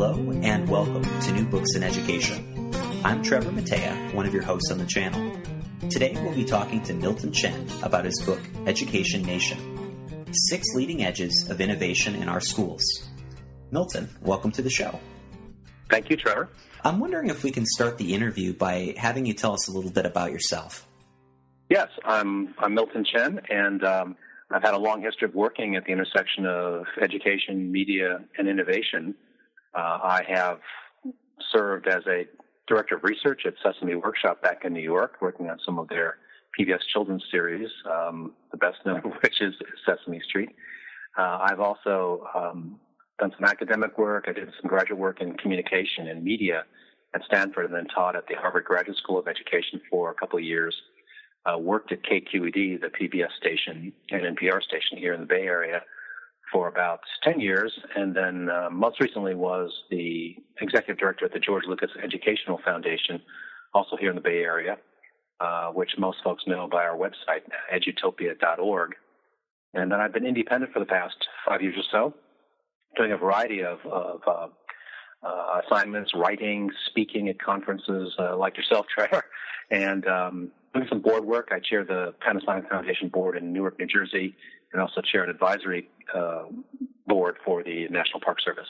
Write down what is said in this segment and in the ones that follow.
Hello and welcome to New Books in Education. I'm Trevor Mattea, one of your hosts on the channel. Today we'll be talking to Milton Chen about his book, Education Nation Six Leading Edges of Innovation in Our Schools. Milton, welcome to the show. Thank you, Trevor. I'm wondering if we can start the interview by having you tell us a little bit about yourself. Yes, I'm, I'm Milton Chen, and um, I've had a long history of working at the intersection of education, media, and innovation. Uh, I have served as a director of research at Sesame Workshop back in New York, working on some of their PBS children's series, um, the best known of which is Sesame Street. Uh, I've also um, done some academic work. I did some graduate work in communication and media at Stanford, and then taught at the Harvard Graduate School of Education for a couple of years. Uh, worked at KQED, the PBS station and NPR station here in the Bay Area for about 10 years, and then uh, most recently was the executive director at the George Lucas Educational Foundation, also here in the Bay Area, uh, which most folks know by our website, edutopia.org. And then I've been independent for the past five years or so, doing a variety of, of uh, uh assignments, writing, speaking at conferences uh, like yourself, Trevor, and um, doing some board work. I chair the Panasonic Foundation board in Newark, New Jersey, and also chair an advisory uh, board for the National Park Service.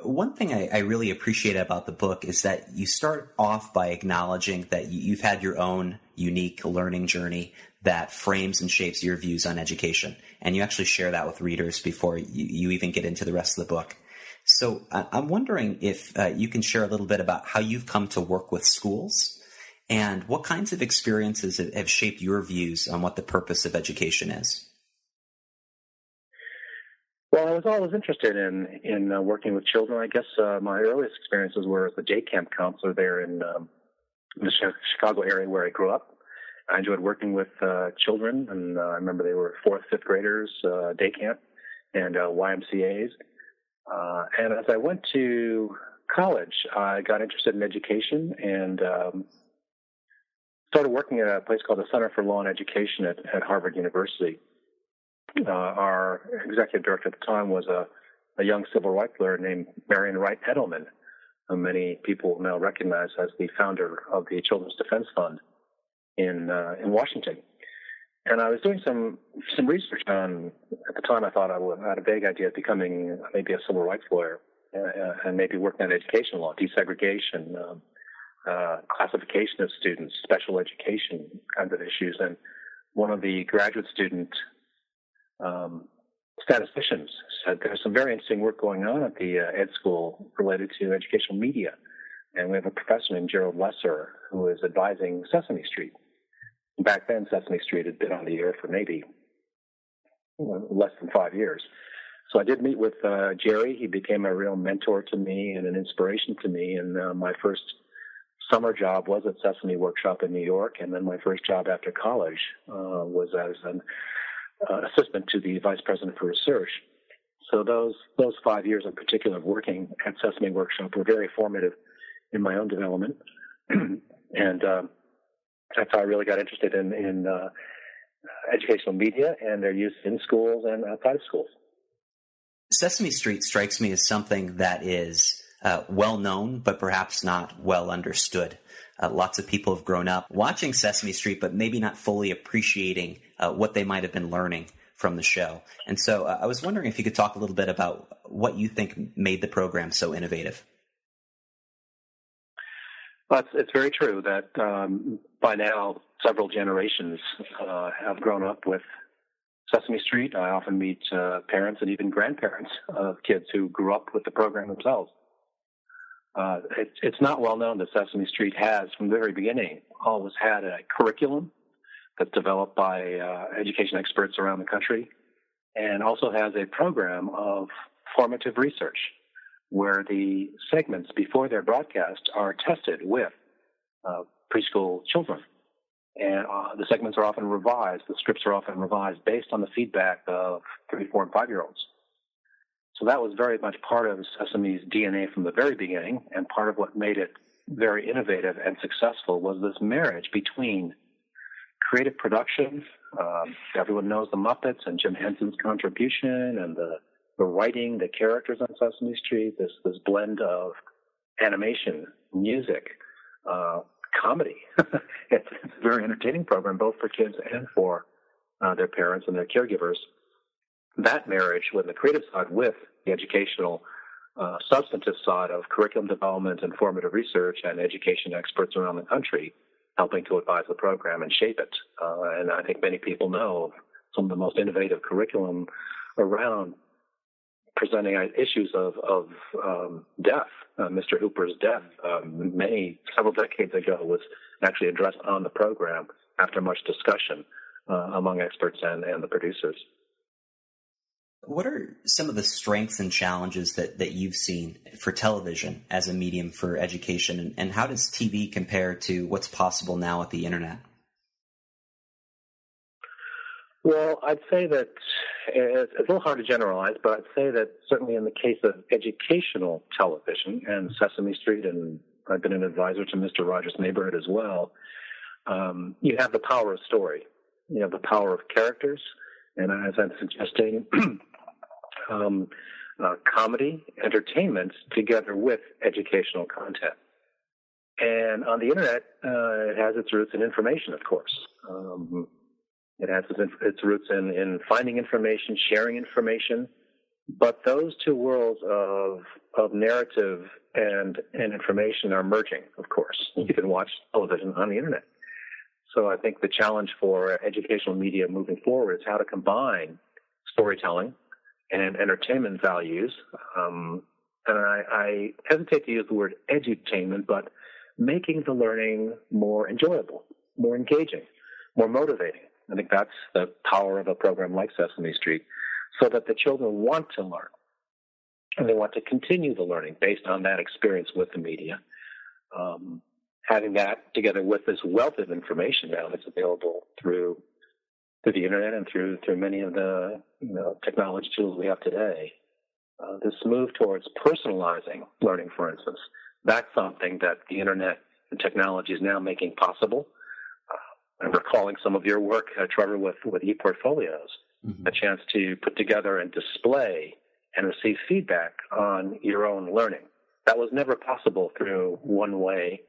One thing I, I, really appreciate about the book is that you start off by acknowledging that you've had your own unique learning journey that frames and shapes your views on education. And you actually share that with readers before you, you even get into the rest of the book. So I'm wondering if uh, you can share a little bit about how you've come to work with schools and what kinds of experiences have shaped your views on what the purpose of education is. Well, I was always interested in in uh, working with children. I guess uh, my earliest experiences were as a day camp counselor there in, um, the Chicago area where I grew up. I enjoyed working with uh, children, and uh, I remember they were fourth, fifth graders, uh, day camp, and uh, YMCA's. Uh, and as I went to college, I got interested in education and um, started working at a place called the Center for Law and Education at, at Harvard University uh, our executive director at the time was a, a young civil rights lawyer named Marian Wright Edelman, who many people now recognize as the founder of the Children's Defense Fund in uh, in Washington. And I was doing some some research on. At the time, I thought I, would, I had a vague idea of becoming maybe a civil rights lawyer uh, and maybe working on education law, desegregation, um, uh, classification of students, special education kinds of issues. And one of the graduate student um, statisticians said there's some very interesting work going on at the uh, ed school related to educational media. And we have a professor named Gerald Lesser who is advising Sesame Street. Back then, Sesame Street had been on the air for maybe less than five years. So I did meet with uh, Jerry. He became a real mentor to me and an inspiration to me. And uh, my first summer job was at Sesame Workshop in New York. And then my first job after college uh, was as an uh, assistant to the vice president for research. So those those five years in particular of working at Sesame Workshop were very formative in my own development, and um, that's how I really got interested in in uh, educational media and their use in schools and outside of schools. Sesame Street strikes me as something that is uh, well known, but perhaps not well understood. Uh, lots of people have grown up watching Sesame Street, but maybe not fully appreciating uh, what they might have been learning from the show. And so uh, I was wondering if you could talk a little bit about what you think made the program so innovative. Well, it's, very true that um, by now several generations uh, have grown up with Sesame Street. I often meet uh, parents and even grandparents of kids who grew up with the program themselves. Uh, it, it's not well known that Sesame Street has, from the very beginning, always had a curriculum that's developed by uh, education experts around the country. and also has a program of formative research where the segments before their broadcast are tested with uh, preschool children. And uh, the segments are often revised, the scripts are often revised based on the feedback of three, four, and five year olds. So that was very much part of Sesame's DNA from the very beginning, and part of what made it very innovative and successful was this marriage between creative production. Um, everyone knows the Muppets and Jim Henson's contribution and the, the writing, the characters on Sesame Street, this, this blend of animation, music, uh, comedy. it's, a very entertaining program, both for kids and for uh, their parents and their caregivers. That marriage, with the creative side, with the educational uh, substantive side of curriculum development and formative research and education experts around the country helping to advise the program and shape it. Uh, and I think many people know some of the most innovative curriculum around presenting issues of, of um, death. Uh, Mr. Hooper's death, um, many several decades ago, was actually addressed on the program after much discussion uh, among experts and, and the producers. What are some of the strengths and challenges that, that you've seen for television as a medium for education, and, and how does TV compare to what's possible now with the internet? Well, I'd say that it's, a little hard to generalize, but I'd say that certainly in the case of educational television and Sesame Street, and I've been an advisor to Mr. Rogers' Neighborhood as well, um, you have the power of story. You have the power of characters, and as I'm suggesting, um, uh, comedy, entertainment, together with educational content. And on the internet, uh, it has its roots in information, of course. Um, it has its, its roots in, in finding information, sharing information. But those two worlds of of narrative and and information are merging. Of course, you can watch television on the internet. So I think the challenge for educational media moving forward is how to combine storytelling and entertainment values. Um, and I, I, hesitate to use the word edutainment, but making the learning more enjoyable, more engaging, more motivating. I think that's the power of a program like Sesame Street, so that the children want to learn and they want to continue the learning based on that experience with the media. Um, having that together with this wealth of information now that's available through through the internet and through through many of the you know, technology tools we have today. Uh, this move towards personalizing learning, for instance, that's something that the internet and technology is now making possible. Uh, I'm recalling some of your work, uh, Trevor, with with ePortfolios, mm-hmm. a chance to put together and display and receive feedback on your own learning. That was never possible through one-way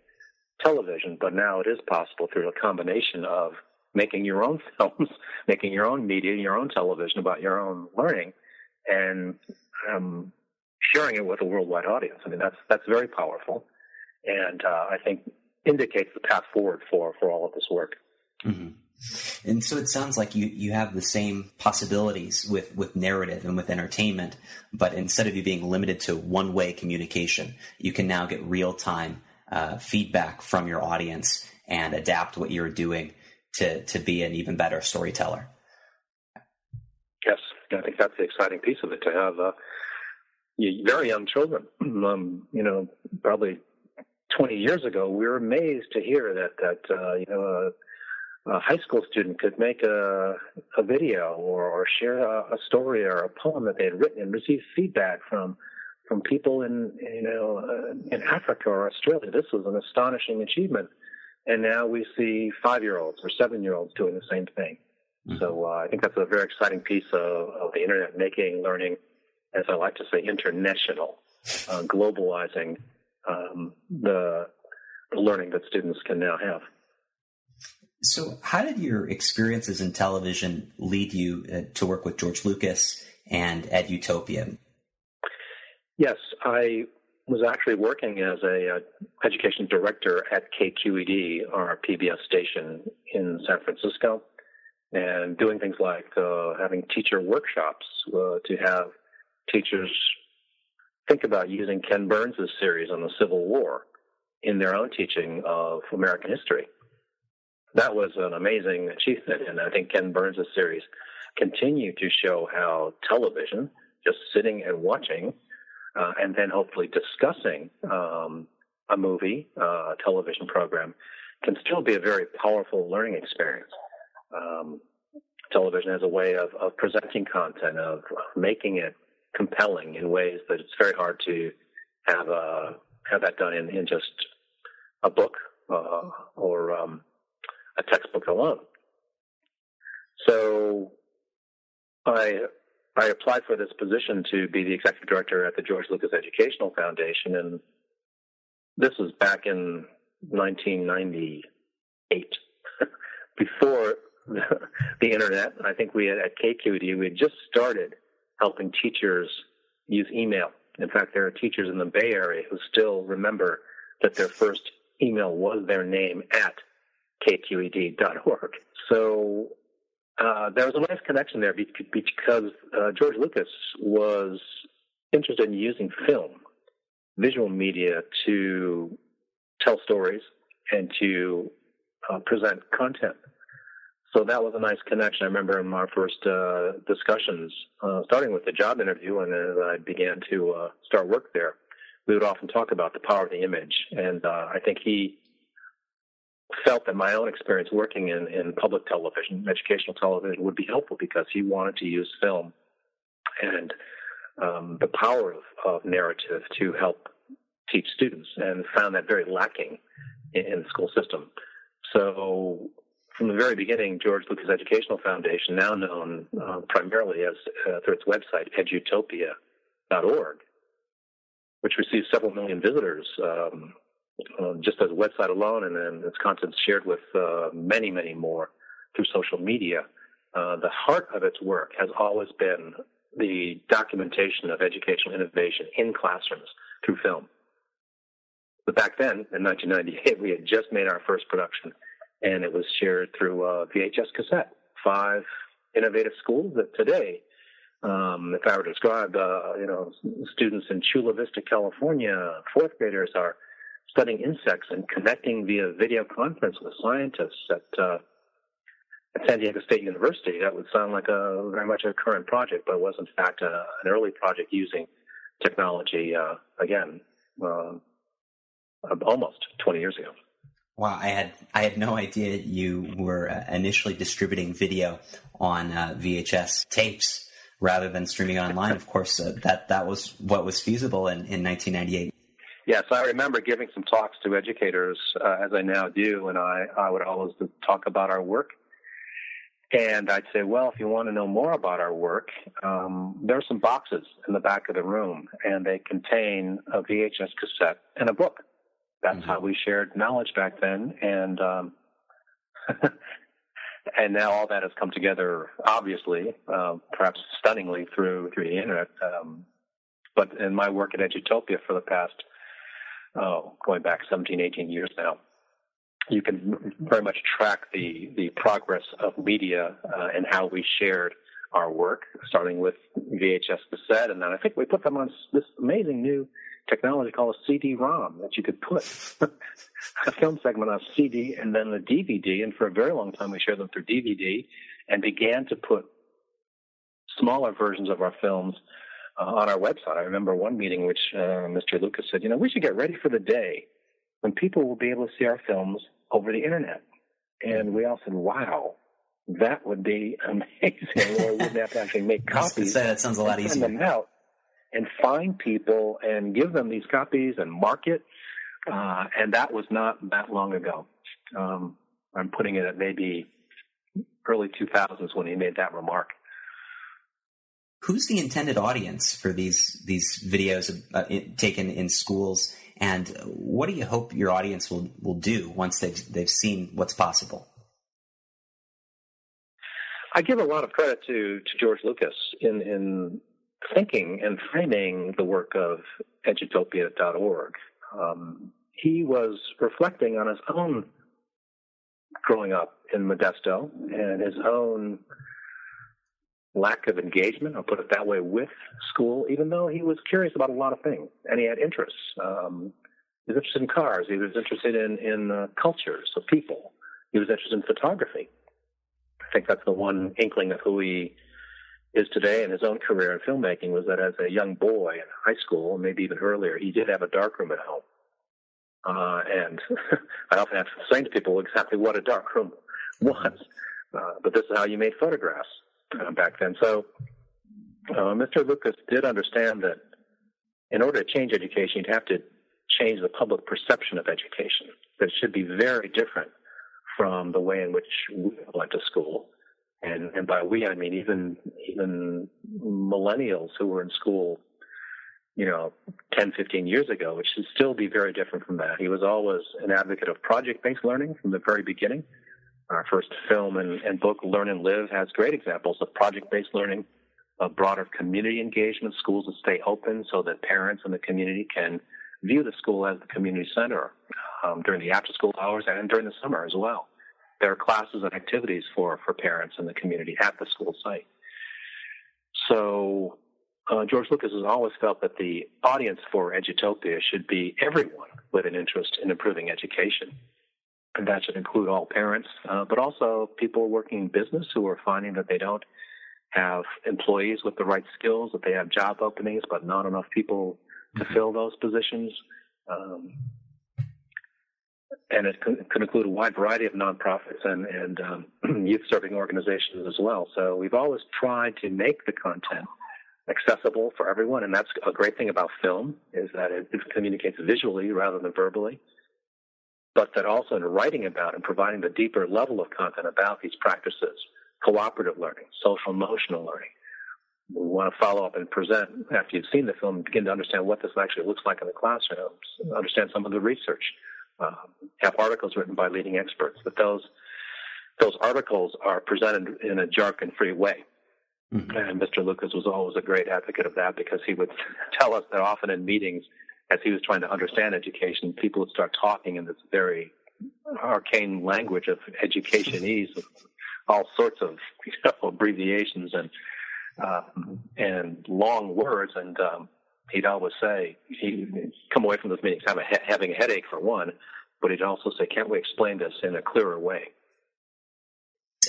television, but now it is possible through a combination of making your own films, making your own media, your own television about your own learning, and um, sharing it with a worldwide audience. I mean, that's that's very powerful, and uh, I think indicates the path forward for for all of this work. Mm-hmm. And so it sounds like you, you have the same possibilities with, with narrative and with entertainment, but instead of you being limited to one way communication, you can now get real time uh, feedback from your audience and adapt what you're doing to to be an even better storyteller. Yes, I think that's the exciting piece of it to have uh, very young children. Um, you know, probably 20 years ago, we were amazed to hear that that uh, you know a, a, high school student could make a a video or, or share a, a, story or a poem that they had written and receive feedback from from people in you know uh, in Africa or Australia. This was an astonishing achievement and now we see five year olds or seven year olds doing the same thing. Mm-hmm. So uh, I think that's a very exciting piece of, of, the internet making learning, as I like to say, international, uh, globalizing um, the, the learning that students can now have. So, how did your experiences in television lead you uh, to work with George Lucas and Edutopia? Yes, I was actually working as a uh, education director at KQED, our PBS station in San Francisco, and doing things like uh, having teacher workshops uh, to have teachers think about using Ken Burns' series on the Civil War in their own teaching of American history. That was an amazing achievement, and I think Ken Burns' series continue to show how television, just sitting and watching, uh, and then hopefully discussing um, a movie, uh, a television program, can still be a very powerful learning experience. Um, television as a way of, of presenting content, of making it compelling in ways that it's very hard to have uh, have that done in, in just a book uh, or um, a textbook alone. So I I applied for this position to be the executive director at the George Lucas Educational Foundation, and this was back in 1998, before the internet. I think we had at KQED we had just started helping teachers use email. In fact, there are teachers in the Bay Area who still remember that their first email was their name at kqed.org. So uh, there was a nice connection there because uh, George Lucas was interested in using film, visual media, to tell stories and to uh, present content. So that was a nice connection. I remember in our first uh, discussions, uh, starting with the job interview, and as I began to start work there, we would often talk about the power of the image. And I think he felt that my own experience working in, in public television, educational television, would be helpful because he wanted to use film and um, the power of, of narrative to help teach students, and found that very lacking in, in the school system. So from the very beginning, George Lucas Educational Foundation, now known uh, primarily as uh, through its website edutopia.org, which receives several million visitors um, uh, just as a website alone, and then its contents shared with uh, many, many more through social media. Uh, the heart of its work has always been the documentation of educational innovation in classrooms through film. But back then, in 1998, we had just made our first production and it was shared through uh, VHS cassette. Five innovative schools that today, um, if I were to describe, uh, you know, students in Chula Vista, California, fourth graders are studying insects and connecting via video conference with scientists at, uh, at San Diego State University. That would sound like a very much a current project, but was in fact a, uh, an early project using technology. Uh, again, uh, almost 20 years ago. Wow, I had I had no idea you were uh, initially distributing video on uh, VHS tapes rather than streaming online. Of course, uh, that that was what was feasible in, in 1998. Yes, I remember giving some talks to educators, uh, as I now do, and I, I would always talk about our work. And I'd say, well, if you want to know more about our work, um, there are some boxes in the back of the room, and they contain a VHS cassette and a book. That's mm-hmm. how we shared knowledge back then, and um, and now all that has come together, obviously, uh, perhaps stunningly through through the internet. Um, but in my work at Edutopia for the past, oh, going back 17, 18 years now, you can very much track the the progress of media uh, and how we shared our work, starting with VHS cassette, and then I think we put them on this amazing new technology called a CD-ROM that you could put a film segment on CD and then the DVD. And for a very long time, we shared them through DVD and began to put smaller versions of our films uh, on our website. I remember one meeting which uh, Mr. Lucas said, you know, we should get ready for the day when people will be able to see our films over the internet. And we all said, wow, that would be amazing. or we wouldn't have to actually make copies. Say, that sounds a lot easier. Send them out and find people and give them these copies and market. Uh, and that was not that long ago. Um, I'm putting it at maybe early 2000s when he made that remark. Who's the intended audience for these these videos uh, taken in schools, and what do you hope your audience will, will do once they've they've seen what's possible? I give a lot of credit to, to George Lucas in, in thinking and framing the work of edutopia.org. Um, he was reflecting on his own growing up in Modesto and his own lack of engagement, I'll put it that way, with school, even though he was curious about a lot of things and he had interests. Um, he was interested in cars. He was interested in, in uh, cultures of people. He was interested in photography. I think that's the one inkling of who he is today in his own career in filmmaking was that as a young boy in high school, maybe even earlier, he did have a darkroom at home. Uh, and I often have to explain to people exactly what a darkroom was. Uh, but this is how you made photographs uh, back then. So uh, Mr. Lucas did understand that in order to change education, you'd have to change the public perception of education. That should be very different from the way in which we went to school. And, and by we, I mean even even millennials who were in school, you know, 10, 15 years ago, which should still be very different from that. He was always an advocate of project-based learning from the very beginning. Our first film and, and book, Learn and Live, has great examples of project-based learning, of broader community engagement, schools that stay open so that parents and the community can view the school as the community center um, during the after school hours and during the summer as well. There are classes and activities for, for parents and the community at the school site. So uh, George Lucas has always felt that the audience for Edutopia should be everyone with an interest in improving education. And that should include all parents, uh, but also people working in business who are finding that they don't have employees with the right skills, that they have job openings, but not enough people to mm-hmm. fill those positions. Um, and it could, could, include a wide variety of nonprofits and, and um, youth serving organizations as well. So we've always tried to make the content accessible for everyone, and that's a great thing about film is that it, it communicates visually rather than verbally. But that also in writing about and providing the deeper level of content about these practices, cooperative learning, social emotional learning, we want to follow up and present after you've seen the film, and begin to understand what this actually looks like in the classrooms, understand some of the research, uh, have articles written by leading experts. But those those articles are presented in a jargon-free way. Mm-hmm. And Mr. Lucas was always a great advocate of that because he would tell us that often in meetings, as he was trying to understand education, people would start talking in this very arcane language of educationese, all sorts of you know, abbreviations and um, and long words. And um, he'd always say he'd come away from those meetings having a, having a headache for one, but he'd also say, "Can't we explain this in a clearer way?"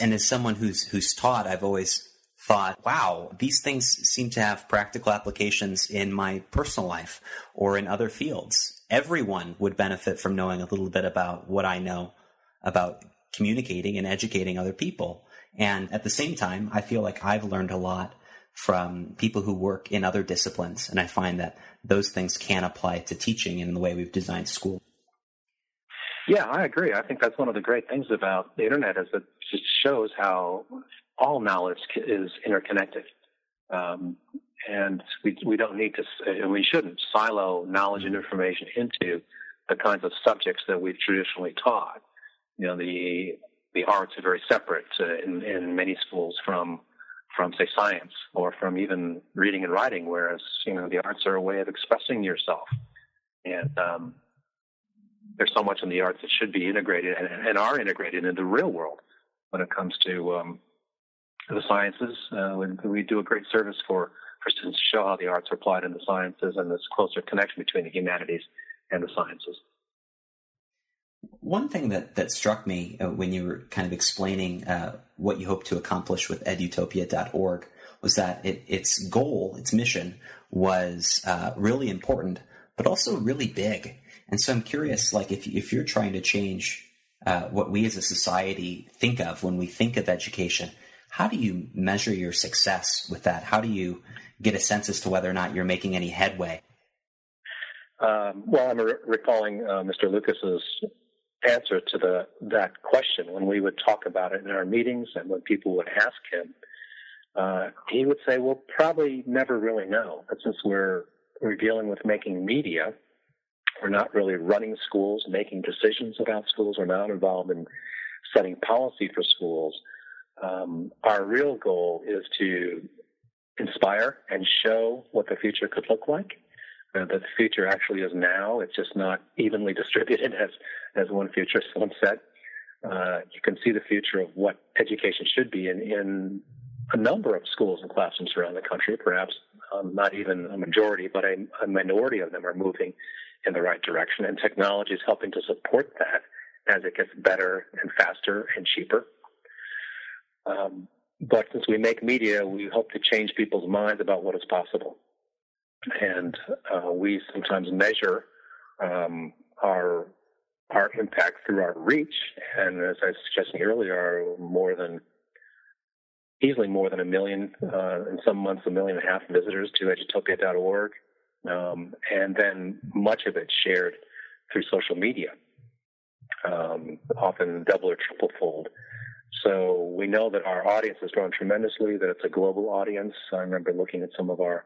And as someone who's who's taught, I've always thought, wow, these things seem to have practical applications in my personal life or in other fields. Everyone would benefit from knowing a little bit about what I know about communicating and educating other people. And at the same time, I feel like I've learned a lot from people who work in other disciplines. And I find that those things can apply to teaching in the way we've designed school. Yeah, I agree. I think that's one of the great things about the internet is that it just shows how all knowledge is interconnected. Um, and we, we don't need to, and we shouldn't silo knowledge and information into the kinds of subjects that we've traditionally taught. You know, the the arts are very separate uh, in, in many schools from from say science or from even reading and writing, whereas you know the arts are a way of expressing yourself, and um, there's so much in the arts that should be integrated and, and are integrated in the real world when it comes to um, the sciences. Uh, we do a great service for for students to show how the arts are applied in the sciences and this closer connection between the humanities and the sciences. One thing that, that struck me uh, when you were kind of explaining uh, what you hope to accomplish with edutopia.org was that it, its goal, its mission, was uh, really important, but also really big. And so I'm curious, like if if you're trying to change uh, what we as a society think of when we think of education, how do you measure your success with that? How do you get a sense as to whether or not you're making any headway? Um, well, I'm re- recalling uh, Mr. Lucas's answer to the that question when we would talk about it in our meetings and when people would ask him. Uh, he would say, "We'll probably never really know, but since we're we're dealing with making media, we're not really running schools, making decisions about schools. We're not involved in setting policy for schools. Um, our real goal is to inspire and show what the future could look like uh, that the future actually is now. It's just not evenly distributed as as one future said. Uh, you can see the future of what education should be in, in a number of schools and classrooms around the country. Perhaps um, not even a majority, but a, a minority of them are moving in the right direction, and technology is helping to support that as it gets better and faster and cheaper. Um, but since we make media, we hope to change people's minds about what is possible. And uh, we sometimes measure um, our our impact through our reach. And as I was suggesting earlier, more than easily more than a million, uh, in some months, a million and a half visitors to edutopia.org. Um, and then much of it shared through social media, um, often double or triple fold. So we know that our audience has grown tremendously, that it's a global audience. I remember looking at some of our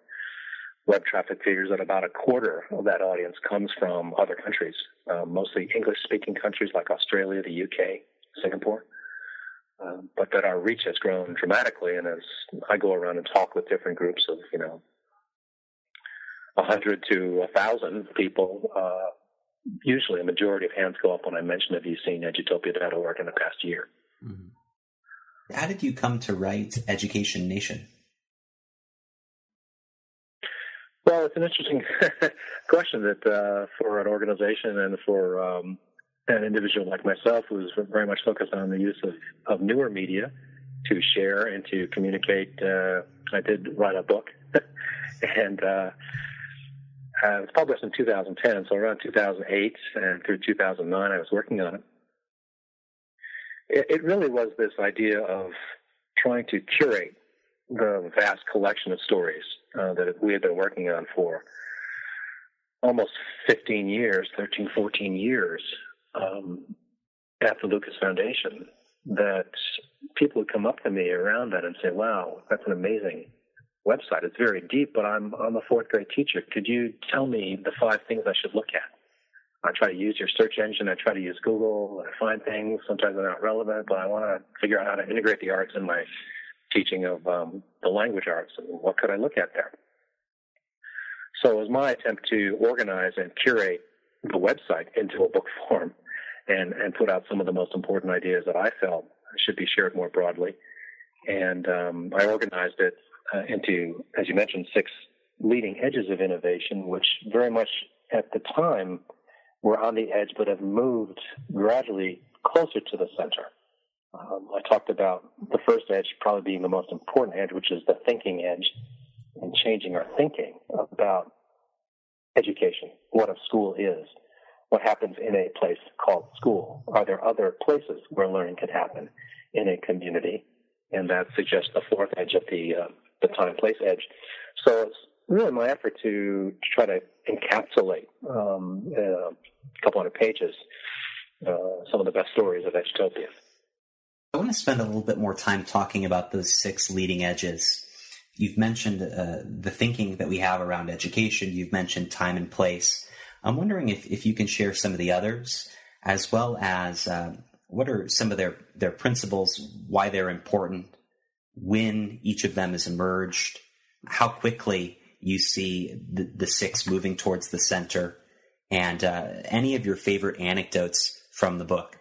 web traffic figures that about a quarter of that audience comes from other countries, uh, mostly English speaking countries like Australia, the UK, Singapore. Uh, but that our reach has grown dramatically. And as I go around and talk with different groups of, you know, 100 to 1,000 people, uh, usually a majority of hands go up when I mention have you seen edutopia.org in the past year. Mm-hmm. How did you come to write Education Nation? Well, it's an interesting question that uh, for an organization and for um, an individual like myself who's very much focused on the use of, of newer media to share and to communicate. Uh, I did write a book, and uh, uh, it was published in 2010. So around 2008 and through 2009, I was working on it. It, it really was this idea of trying to curate the vast collection of stories uh, that we had been working on for almost 15 years, 13, 14 years um, at the Lucas Foundation, that people would come up to me around that and say, wow, that's an amazing website. It's very deep, but I'm, I'm a fourth grade teacher. Could you tell me the five things I should look at? I try to use your search engine. I try to use Google. I find things. Sometimes they're not relevant, but I want to figure out how to integrate the arts in my teaching of um, the language arts and what could I look at there. So it was my attempt to organize and curate the website into a book form and, and put out some of the most important ideas that I felt should be shared more broadly. And um, I organized it uh, into, as you mentioned, six leading edges of innovation, which very much at the time were on the edge but have moved gradually closer to the center. Um, I talked about the first edge probably being the most important edge, which is the thinking edge, and changing our thinking about education, what a school is, what happens in a place called school. Are there other places where learning can happen in a community? And that suggests the fourth edge of the uh, the time place edge. So it's really my effort to, to try to encapsulate um, a couple hundred pages uh, some of the best stories of Edutopia. I want to spend a little bit more time talking about those six leading edges. You've mentioned uh, the thinking that we have around education. You've mentioned time and place. I'm wondering if, if you can share some of the others, as well as uh, what are some of their, their principles, why they're important, when each of them has emerged, how quickly you see the, the six moving towards the center, and uh, any of your favorite anecdotes from the book.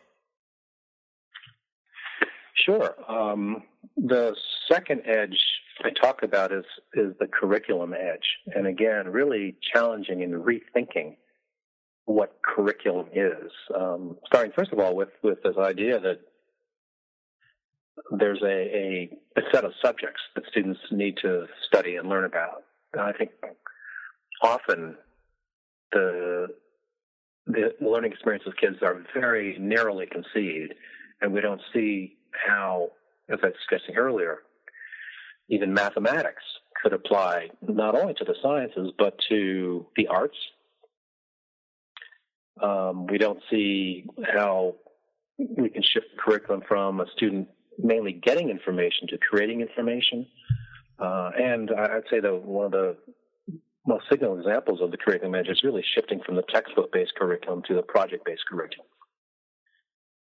Sure. Um, the second edge I talk about is is the curriculum edge, and again, really challenging and rethinking what curriculum is. Um, starting first of all with with this idea that there's a, a, a set of subjects that students need to study and learn about. I think often the the learning experience of kids are very narrowly conceived, and we don't see how, as I was discussing earlier, even mathematics could apply not only to the sciences but to the arts. Um, we don't see how we can shift the curriculum from a student mainly getting information to creating information. Uh, and I'd say that one of the most signal examples of the curriculum edge is really shifting from the textbook-based curriculum to the project-based curriculum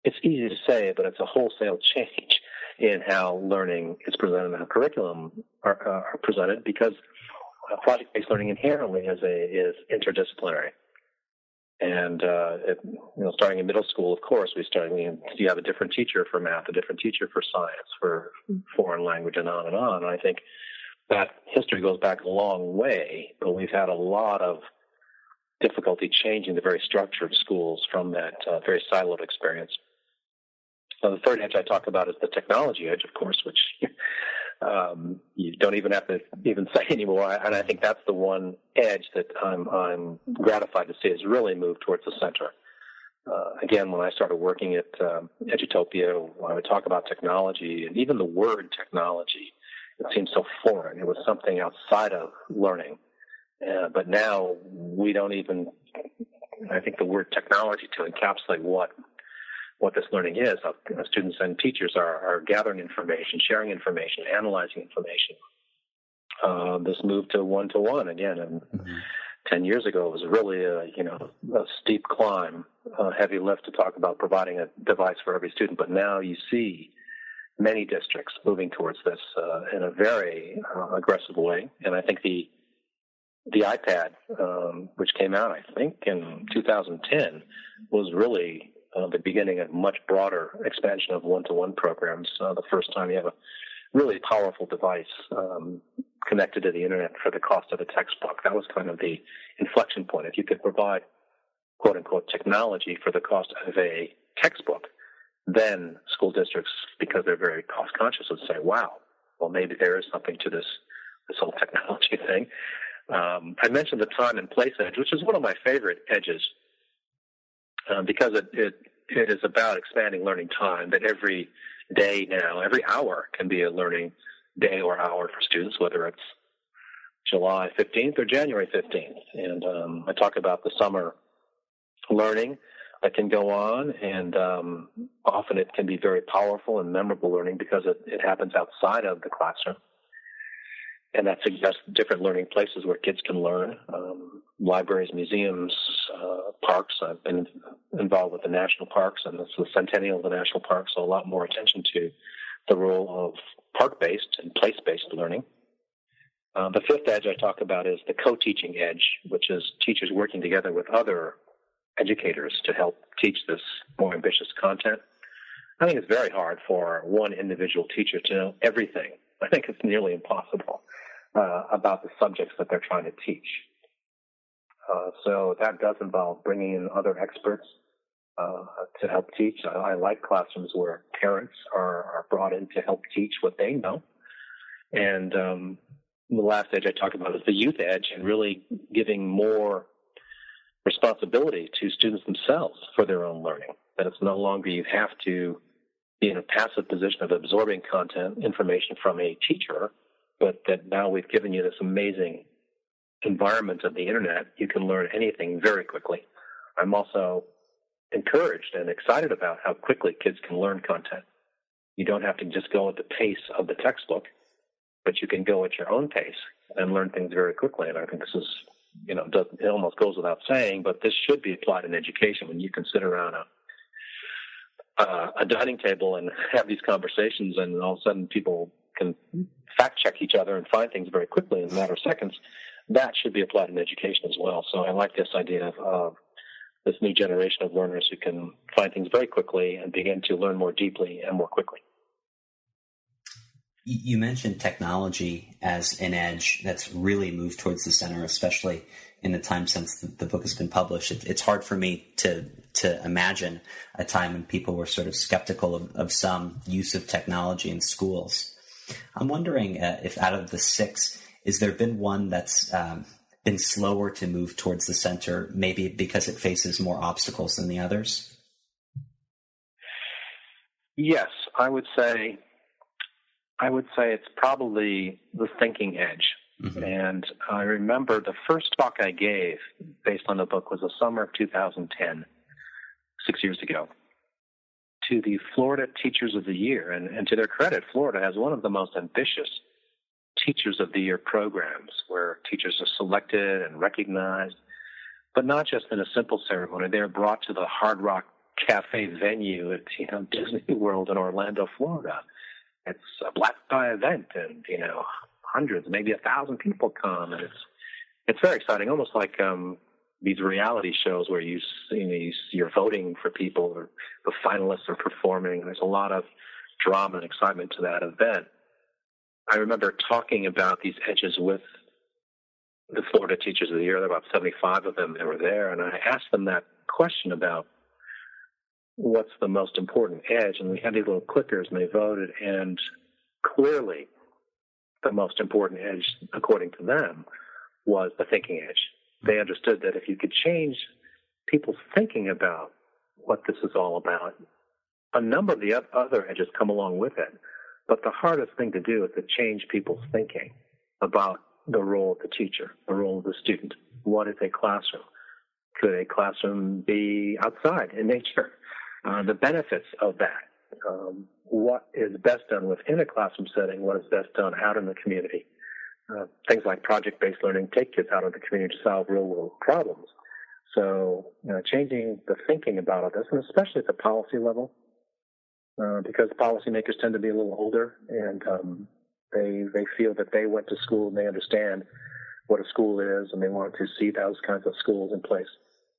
it's easy to say, but it's a wholesale change in how learning is presented and how curriculum are, uh, are presented because project-based learning inherently is a is interdisciplinary. And uh, it, you know, starting in middle school, of course, we start. You, know, you have a different teacher for math, a different teacher for science, for foreign language, and on and on. And I think that history goes back a long way, but we've had a lot of difficulty changing the very structure of schools from that uh, very siloed experience. Now, the third edge I talk about is the technology edge, of course, which um, you don't even have to even say anymore. And I think that's the one edge that I'm, I'm gratified to see has really moved towards the center. Uh, again, when I started working at um, Edutopia, I would talk about technology, and even the word technology, it seemed so foreign. It was something outside of learning. Uh, but now we don't even, I think the word technology to encapsulate what what this learning is. Uh, students and teachers are, are gathering information, sharing information, analyzing information. Uh, this move to one to one again, and mm-hmm. ten years ago it was really a you know a steep climb, a heavy lift to talk about providing a device for every student. But now you see many districts moving towards this uh, in a very uh, aggressive way, and I think the the iPad, um, which came out I think in 2010, was really uh, the beginning of much broader expansion of one-to-one programs. Uh, the first time you have a really powerful device um, connected to the internet for the cost of a textbook. That was kind of the inflection point. If you could provide quote unquote technology for the cost of a textbook, then school districts, because they're very cost conscious, would say, wow, well, maybe there is something to this, this whole technology thing. Um, I mentioned the time and place edge, which is one of my favorite edges um, because it, it it is about expanding learning time. That every day now, every hour can be a learning day or hour for students, whether it's July 15th or January 15th. And um, I talk about the summer learning that can go on, and um, often it can be very powerful and memorable learning because it, it happens outside of the classroom and that suggests different learning places where kids can learn. Um, libraries, museums, uh, parks. I've been involved with the national parks, and it's the centennial of the national parks, so a lot more attention to the role of park-based and place-based learning. Uh, the fifth edge I talk about is the co-teaching edge, which is teachers working together with other educators to help teach this more ambitious content. I think it's very hard for one individual teacher to know everything. I think it's nearly impossible uh, about the subjects that they're trying to teach. Uh, so that does involve bringing in other experts uh, to help teach. I, I, like classrooms where parents are, are, brought in to help teach what they know. And um, the last edge I talked about is the youth edge and really giving more responsibility to students themselves for their own learning. That it's no longer you have to be in a passive position of absorbing content, information from a teacher, but that now we've given you this amazing environment of the internet. You can learn anything very quickly. I'm also encouraged and excited about how quickly kids can learn content. You don't have to just go at the pace of the textbook, but you can go at your own pace and learn things very quickly. And I think this is, you know, it almost goes without saying, but this should be applied in education when you can sit around a uh, a dining table and have these conversations, and all of a sudden people can fact check each other and find things very quickly in a matter of seconds, that should be applied in education as well. So I like this idea of, of this new generation of learners who can find things very quickly and begin to learn more deeply and more quickly. You mentioned technology as an edge that's really moved towards the center, especially in the time since the book has been published. It's hard for me to to imagine a time when people were sort of skeptical of, of some use of technology in schools. I'm wondering uh, if out of the six, is there been one that's um, been slower to move towards the center, maybe because it faces more obstacles than the others? Yes, I would say. I would say it's probably the thinking edge. Mm-hmm. And I remember the first talk I gave based on the book was the summer of 2010, six years ago to the Florida Teachers of the Year. And, and to their credit, Florida has one of the most ambitious Teachers of the Year programs where teachers are selected and recognized, but not just in a simple ceremony. They're brought to the Hard Rock Cafe venue at you know, Disney World in Orlando, Florida. It's a black tie event, and you know hundreds, maybe a thousand people come, and it's it's very exciting, almost like um, these reality shows where you, you know, you're voting for people or the finalists are performing. There's a lot of drama and excitement to that event. I remember talking about these edges with the Florida Teachers of the Year. There were about 75 of them that were there, and I asked them that question about what's the most important edge, and we had these little clickers, and they voted, and clearly, the most important edge, according to them, was the thinking edge. They understood that if you could change people's thinking about what this is all about, a number of the other edges come along with it. But the hardest thing to do is to change people's thinking about the role of the teacher, the role of the student. What is a classroom? Could a classroom be outside in nature? Uh, the benefits of that. Um, what is best done within a classroom setting? What is best done out in the community? Uh, things like project-based learning take kids out of the community to solve real-world problems. So, you know, changing the thinking about this, and especially at the policy level, uh, because policymakers tend to be a little older and um, they they feel that they went to school and they understand what a school is, and they want to see those kinds of schools in place.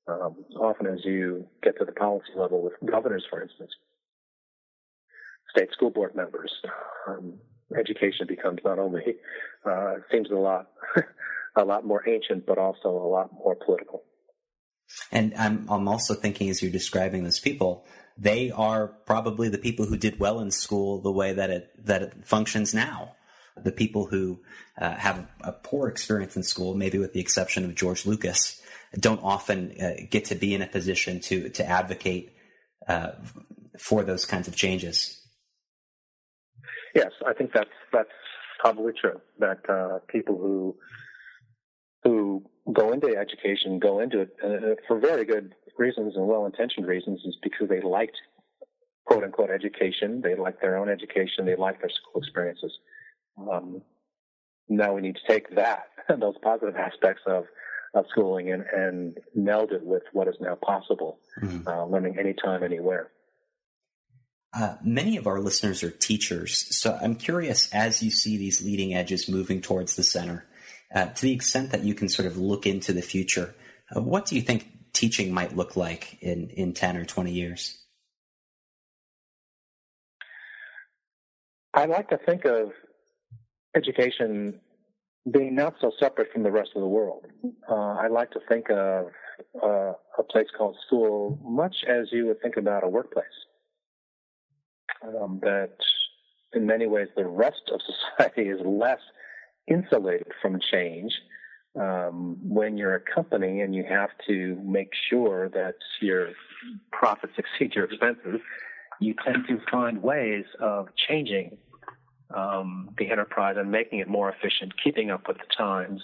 Um, often, as you get to the policy level with governors, for instance, state school board members, um, education becomes not only uh, seems a lot a lot more ancient, but also a lot more political. And I'm I'm also thinking as you're describing those people, they are probably the people who did well in school the way that it that it functions now. The people who uh, have a poor experience in school, maybe with the exception of George Lucas, don't often uh, get to be in a position to to advocate uh, for those kinds of changes. Yes, I think that's that's probably true. That uh, people who who go into education go into it uh, for very good reasons and well-intentioned reasons is because they liked quote unquote education. They liked their own education. They liked their school experiences. Um, now we need to take that, and those positive aspects of, of schooling and, and meld it with what is now possible, mm-hmm. uh, learning anytime, anywhere. Uh, many of our listeners are teachers, so I'm curious as you see these leading edges moving towards the center, uh, to the extent that you can sort of look into the future, uh, what do you think teaching might look like in, in 10 or 20 years? I like to think of education being not so separate from the rest of the world. Uh, I like to think of uh, a place called school much as you would think about a workplace. Um, that in many ways the rest of society is less insulated from change um, when you're a company and you have to make sure that your profits exceed your expenses, you tend to find ways of changing um, the enterprise and making it more efficient, keeping up with the times.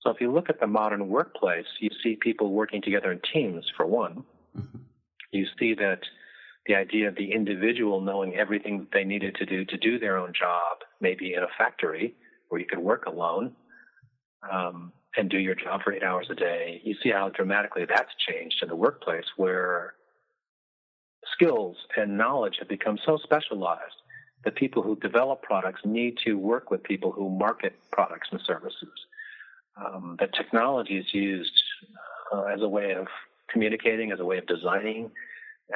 So if you look at the modern workplace, you see people working together in teams, for one. Mm-hmm. You see that the idea of the individual knowing everything that they needed to do to do their own job, maybe in a factory where you could work alone, um, and do your job for eight hours a day, you see how dramatically that's changed in the workplace where skills and knowledge have become so specialized that people who develop products need to work with people who market products and services. Um, that technology is used uh, as a way of communicating, as a way of designing,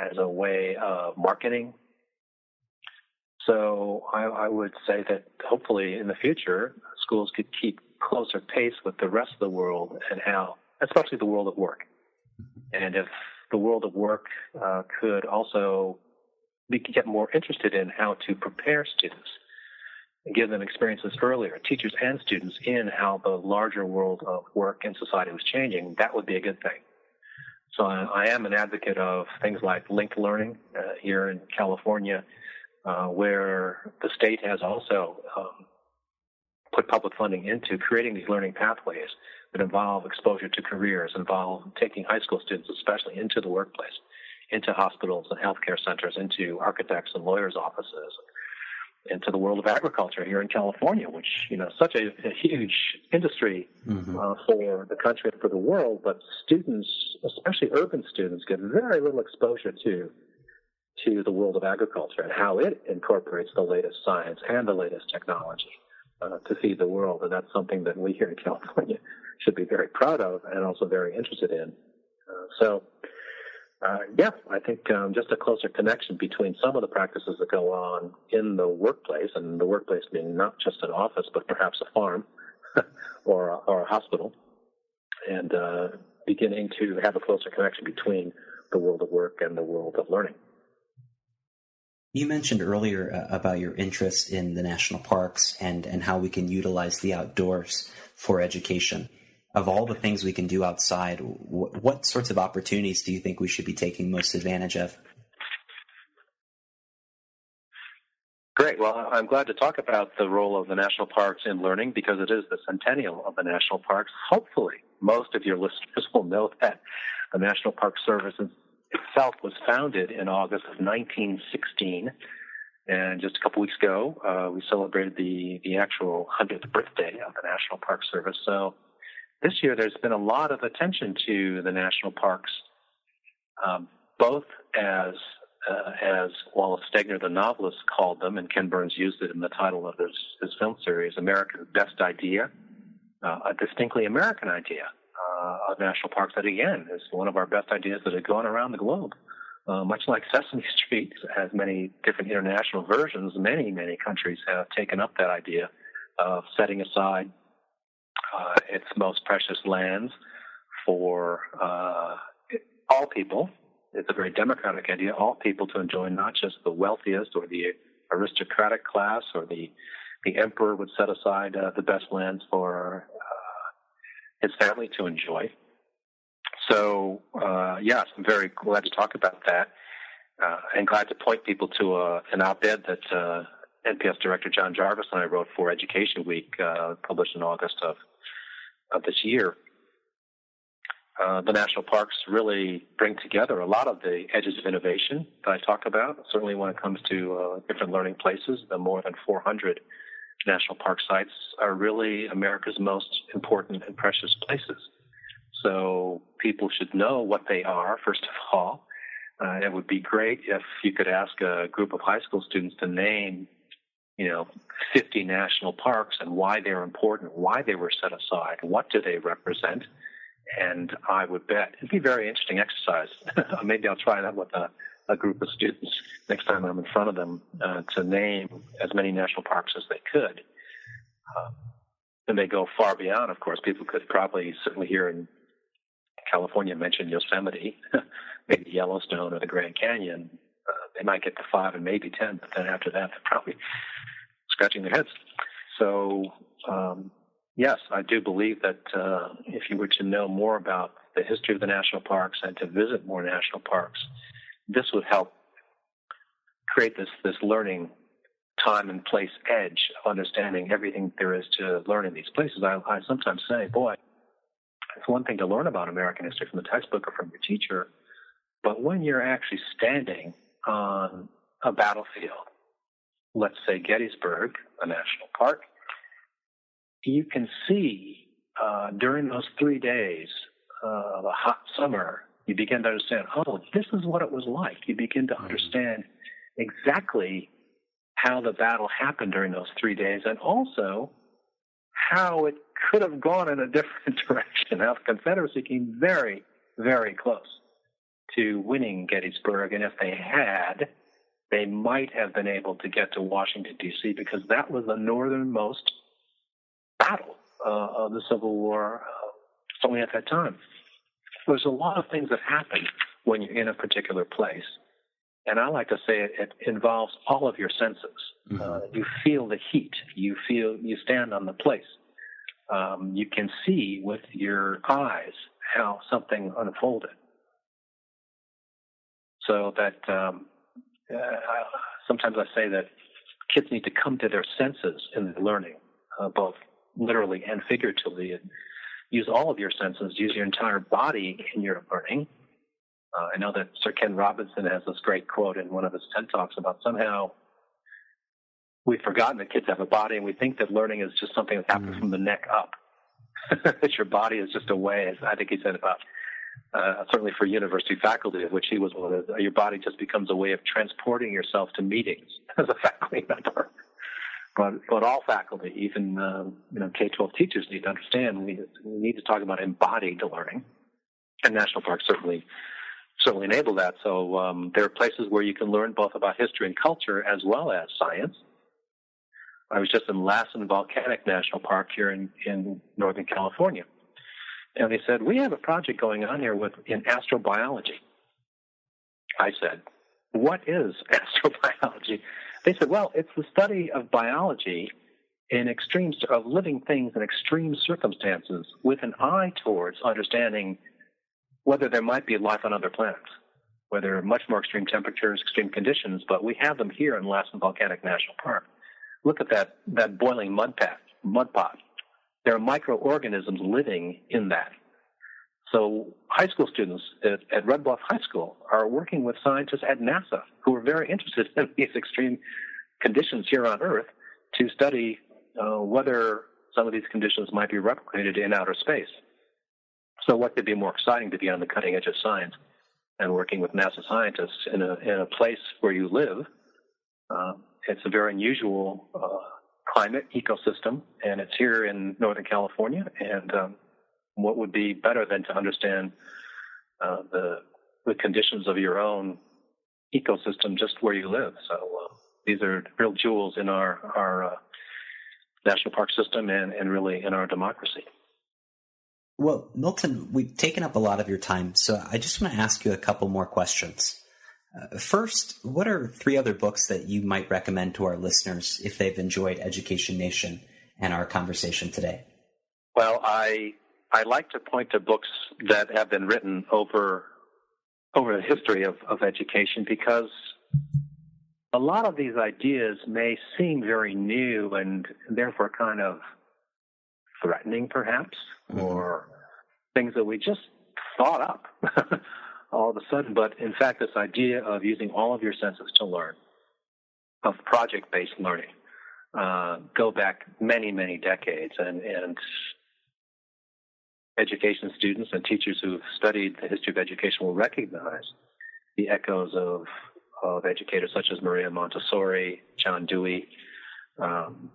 as a way of marketing. So I, I would say that hopefully in the future, schools could keep closer pace with the rest of the world and how, especially the world of work. And if the world of work uh, could also be, get more interested in how to prepare students and give them experiences earlier, teachers and students, in how the larger world of work and society was changing, that would be a good thing. So I, I am an advocate of things like linked learning uh, here in California, uh, where the state has also um, put public funding into creating these learning pathways that involve exposure to careers, involve taking high school students especially into the workplace, into hospitals and healthcare centers, into architects and lawyers' offices, into the world of agriculture here in California, which you know such a, a huge industry mm-hmm. uh, for the country and for the world. But students, especially urban students, get very little exposure to to the world of agriculture and how it incorporates the latest science and the latest technology uh, to feed the world. And that's something that we here in California should be very proud of and also very interested in. Uh, so, uh, yeah, I think um, just a closer connection between some of the practices that go on in the workplace, and the workplace being not just an office, but perhaps a farm or, a, or a hospital, and uh, beginning to have a closer connection between the world of work and the world of learning. You mentioned earlier uh, about your interest in the national parks and, and how we can utilize the outdoors for education. Of all the things we can do outside, what, what sorts of opportunities do you think we should be taking most advantage of? Great. Well, I'm glad to talk about the role of the national parks in learning because it is the centennial of the national parks. Hopefully, most of your listeners will know that the National Park Service itself was founded in August of 1916. And just a couple weeks ago, uh, we celebrated the, the actual 100th birthday of the National Park Service. So this year, there's been a lot of attention to the national parks, um, both as uh, as Wallace Stegner, the novelist, called them, and Ken Burns used it in the title of his, his film series, America's Best Idea, uh, a distinctly American idea uh, of national parks that, again, is one of our best ideas that have gone around the globe. Uh, much like Sesame Street has many different international versions, many, many countries have taken up that idea of setting aside uh, its most precious lands for uh, all people. It's a very democratic idea, all people to enjoy, not just the wealthiest or the aristocratic class or the the emperor would set aside uh, the best lands for his family to enjoy. So, uh, yes, I'm very glad to talk about that, uh, and glad to point people to uh, an op-ed that uh, NPS Director John Jarvis and I wrote for Education Week, uh, published in August of of this year. Uh, the national parks really bring together a lot of the edges of innovation that I talk about. Certainly, when it comes to different learning places, the more than 400 national park sites are really America's most important and precious places. So people should know what they are, first of all. Uh, it would be great if you could ask a group of high school students to name, you know, 50 national parks and why they're important, why they were set aside, what do they represent. And I would bet it'd be a very interesting exercise. Maybe I'll try that with a a group of students next time I'm in front of them uh, to name as many national parks as they could. Uh, and they go far beyond, of course. People could probably, certainly here in California, mention Yosemite, maybe Yellowstone or the Grand Canyon. Uh, they might get to five and maybe ten, but then after that, they're probably scratching their heads. So, um, yes, I do believe that uh, if you were to know more about the history of the national parks and to visit more national parks, this would help create this this learning time and place edge of understanding everything there is to learn in these places. I, I sometimes say, boy, it's one thing to learn about American history from the textbook or from your teacher, but when you're actually standing on a battlefield, let's say Gettysburg, a national park, you can see uh, during those three days uh, of a hot summer you begin to understand, oh, this is what it was like. You begin to mm-hmm. understand exactly how the battle happened during those three days and also how it could have gone in a different direction. How the Confederacy came very, very close to winning Gettysburg. And if they had, they might have been able to get to Washington, D.C., because that was the northernmost battle uh, of the Civil War, uh, certainly at that time there's a lot of things that happen when you're in a particular place. And I like to say it, it involves all of your senses. Mm-hmm. Uh, you feel the heat. You feel, you stand on the place. Um, you can see with your eyes how something unfolded. So that um, uh, sometimes I say that kids need to come to their senses in their learning, uh, both literally and figuratively. And use all of your senses, use your entire body in your learning. Uh, I know that Sir Ken Robinson has this great quote in one of his TED Talks about somehow we've forgotten that kids have a body and we think that learning is just something that happens mm. from the neck up. that your body is just a way, as I think he said about, uh, certainly for university faculty, of which he was one of, your body just becomes a way of transporting yourself to meetings as a faculty member but but all faculty, even um, you know K-12 teachers, need to understand we, we need to talk about embodied learning, and national parks certainly certainly enable that. So um, there are places where you can learn both about history and culture as well as science. I was just in Lassen Volcanic National Park here in, in Northern California. And they said, we have a project going on here with in astrobiology. I said, what is astrobiology? They said, well, it's the study of biology in extreme of living things in extreme circumstances with an eye towards understanding whether there might be life on other planets, whether much more extreme temperatures, extreme conditions, but we have them here in Lassen Volcanic National Park. Look at that, that boiling mud pot, mud pot. There are microorganisms living in that. So high school students at, at Red Bluff High School are working with scientists at NASA who are very interested in these extreme conditions here on Earth to study uh, whether some of these conditions might be replicated in outer space. So what could be more exciting to be on the cutting edge of science and working with NASA scientists in a, in a place where you live? Uh, it's a very unusual uh, climate ecosystem, and it's here in Northern California. And um, what would be better than to understand uh, the the conditions of your own ecosystem just where you live? So uh, these are real jewels in our our uh, national park system and, and really in our democracy. Well, Milton, we've taken up a lot of your time, so I just want to ask you a couple more questions. Uh, first, what are three other books that you might recommend to our listeners if they've enjoyed Education Nation and our conversation today? Well, I I like to point to books that have been written over over the history of, of education because a lot of these ideas may seem very new and therefore kind of threatening, perhaps, mm-hmm. or things that we just thought up all of a sudden. But in fact, this idea of using all of your senses to learn, of project based learning, uh, go back many, many decades. And, and education students and teachers who've studied the history of education will recognize the echoes of of educators such as Maria Montessori, John Dewey, um,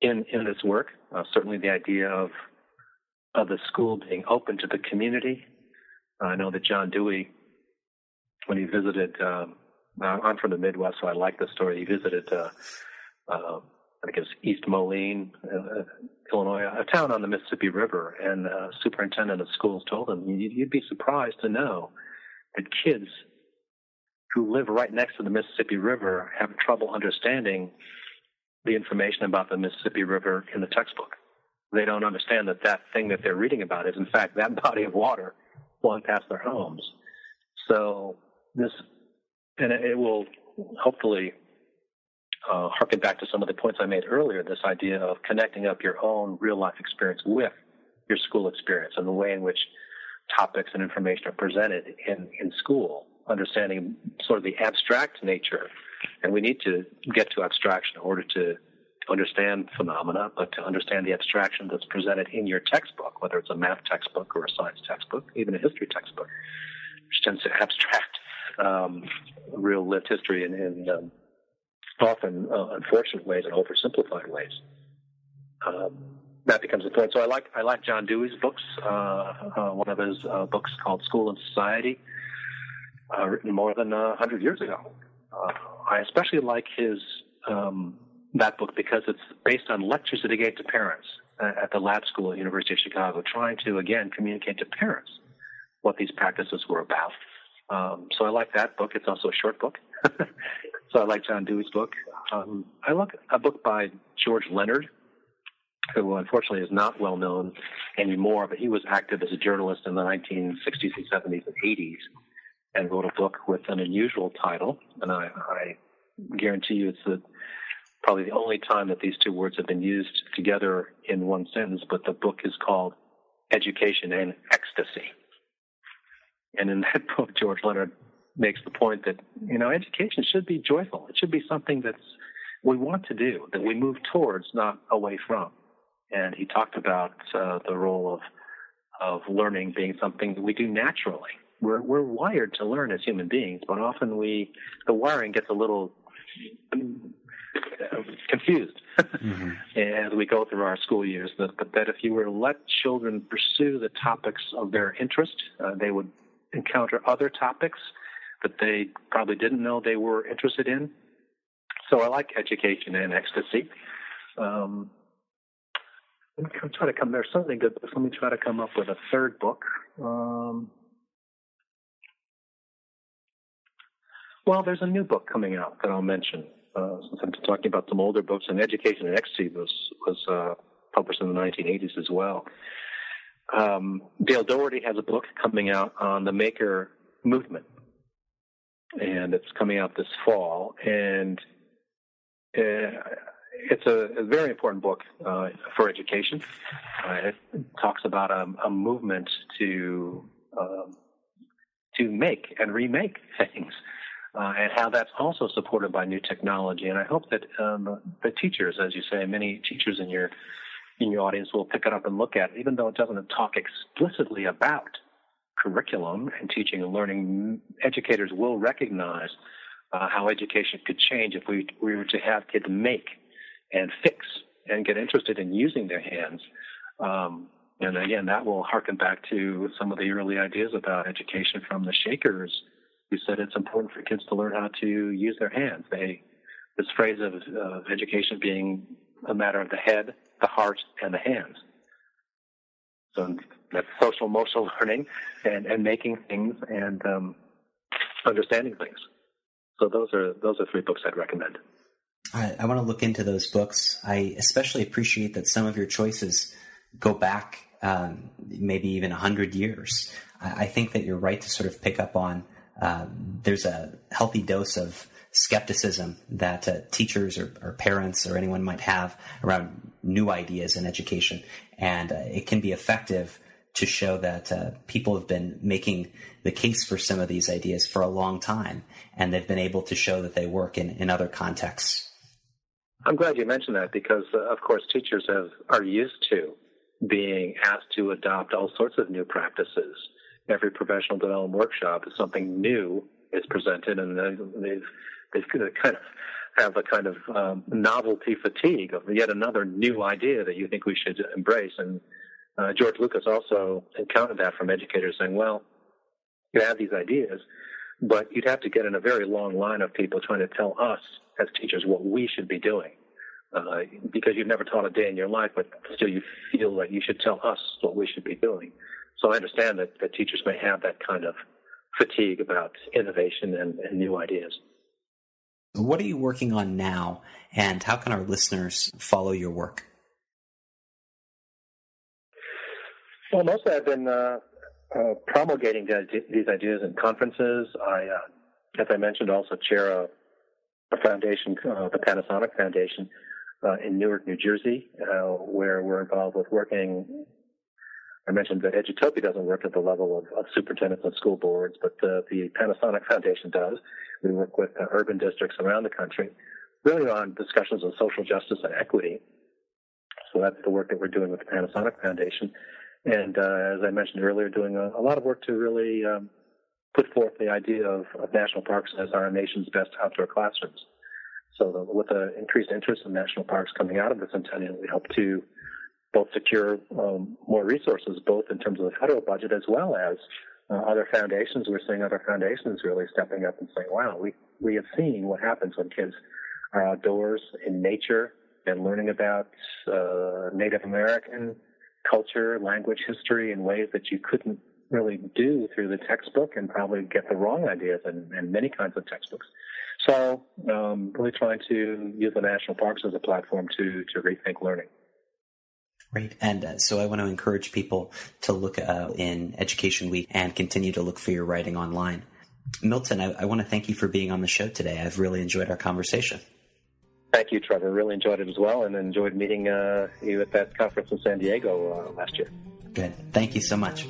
in in this work. Uh, certainly, the idea of of the school being open to the community. I know that John Dewey, when he visited, um, I'm from the Midwest, so I like the story. He visited, uh, uh, I think it was East Moline, uh, Illinois, a town on the Mississippi River, and the superintendent of schools told him, "You'd be surprised to know that kids who live right next to the Mississippi River have trouble understanding the information about the Mississippi River in the textbook. They don't understand that that thing that they're reading about is, in fact, that body of water flowing past their homes. So this, and it will hopefully uh, harken back to some of the points I made earlier. This idea of connecting up your own real life experience with your school experience and the way in which topics and information are presented in in school understanding sort of the abstract nature. And we need to get to abstraction in order to understand phenomena, but to understand the abstraction that's presented in your textbook, whether it's a math textbook or a science textbook, even a history textbook, which tends to abstract um, real lived history in, in um, often uh, unfortunate ways and oversimplified ways. Um, that becomes point. So I like I like John Dewey's books. Uh, uh, one of his uh, books called School and Society uh, written more than a hundred years ago. Uh, I especially like his um, that book because it's based on lectures that he gave to parents at the lab school at University of Chicago, trying to again communicate to parents what these practices were about. Um, so I like that book. It's also a short book. so I like John Dewey's book. Um, I like a book by George Leonard, who unfortunately is not well known anymore, but he was active as a journalist in the 1960s and 70s and 80s and wrote a book with an unusual title. And I, I guarantee you it's the, probably the only time that these two words have been used together in one sentence, but the book is called Education and Ecstasy. And in that book, George Leonard makes the point that, you know, education should be joyful. It should be something that's we want to do, that we move towards, not away from. And he talked about uh, the role of of learning being something that we do naturally we're we're wired to learn as human beings, but often we the wiring gets a little confused mm-hmm. as we go through our school years. But, but that if you were to let children pursue the topics of their interest, uh, they would encounter other topics that they probably didn't know they were interested in. So I like education and ecstasy. Um, let me try to come. There's something good. Let me try to come up with a third book. Um, Well, there's a new book coming out that I'll mention. Uh, since I'm talking about some older books, and Education in Ecstasy was was uh, published in the 1980s as well. Um, Dale Dougherty has a book coming out on the maker movement, and it's coming out this fall. And uh, it's a, a, very important book uh, for education. Uh, it talks about a, a movement to um, to make and remake things, uh, and how that's also supported by new technology. And I hope that um, the teachers, as you say, many teachers in your in your audience will pick it up and look at it, even though it doesn't talk explicitly about curriculum and teaching and learning. Educators will recognize uh, how education could change if we, we were to have kids make and fix and get interested in using their hands. Um, and again, that will harken back to some of the early ideas about education from the Shakers, who said it's important for kids to learn how to use their hands. They, this phrase of, of education being a matter of the head, the heart, and the hands. So that's social emotional learning and, and making things and um, understanding things. So those are those are three books I'd recommend. I, I want to look into those books. I especially appreciate that some of your choices go back um, maybe even a hundred years. I, I, think that you're right to sort of pick up on. Uh, there's a healthy dose of skepticism that uh, teachers or, or, parents or anyone might have around new ideas in education, and uh, it can be effective to show that uh, people have been making the case for some of these ideas for a long time, and they've been able to show that they work in, in other contexts. I'm glad you mentioned that because, uh, of course, teachers have are used to being asked to adopt all sorts of new practices. Every professional development workshop is something new is presented, and they've they've kind of have a kind of um, novelty fatigue of yet another new idea that you think we should embrace. And uh, George Lucas also encountered that from educators saying, well, you have these ideas, but you'd have to get in a very long line of people trying to tell us as teachers what we should be doing. Uh, because you've never taught a day in your life, but still you feel that you should tell us what we should be doing. So I understand that, that teachers may have that kind of fatigue about innovation and, and new ideas. What are you working on now, and how can our listeners follow your work? Well, mostly I've been uh, uh, promulgating these ideas in conferences. I, uh, as I mentioned, also chair a, a foundation, uh, the Panasonic Foundation, uh, in Newark, New Jersey, uh, where we're involved with working. I mentioned that Edutopia doesn't work at the level of, of superintendents and school boards, but the Panasonic Foundation does. We work with urban districts around the country, really on discussions of social justice and equity. So that's the work that we're doing with the Panasonic Foundation and uh, as I mentioned earlier, doing a, a lot of work to really um, put forth the idea of, of, national parks as our nation's best outdoor classrooms. So the, with the increased interest in national parks coming out of the centennial, we hope to both secure um, more resources, both in terms of the federal budget as well as uh, other foundations. We're seeing other foundations really stepping up and saying, "Wow, we we have seen what happens when kids are outdoors in nature and learning about uh, Native American." culture, language, history in ways that you couldn't really do through the textbook and probably get the wrong ideas in, in many kinds of textbooks. So, um, really trying to use the national parks as a platform to to rethink learning. Great. And uh, so I want to encourage people to look uh, in Education Week and continue to look for your writing online. Milton, I, I want to thank you for being on the show today. I've really enjoyed our conversation. Thank you, Trevor. Really enjoyed it as well, and enjoyed meeting uh, you at that conference in San Diego uh, last year. Good. Thank you so much.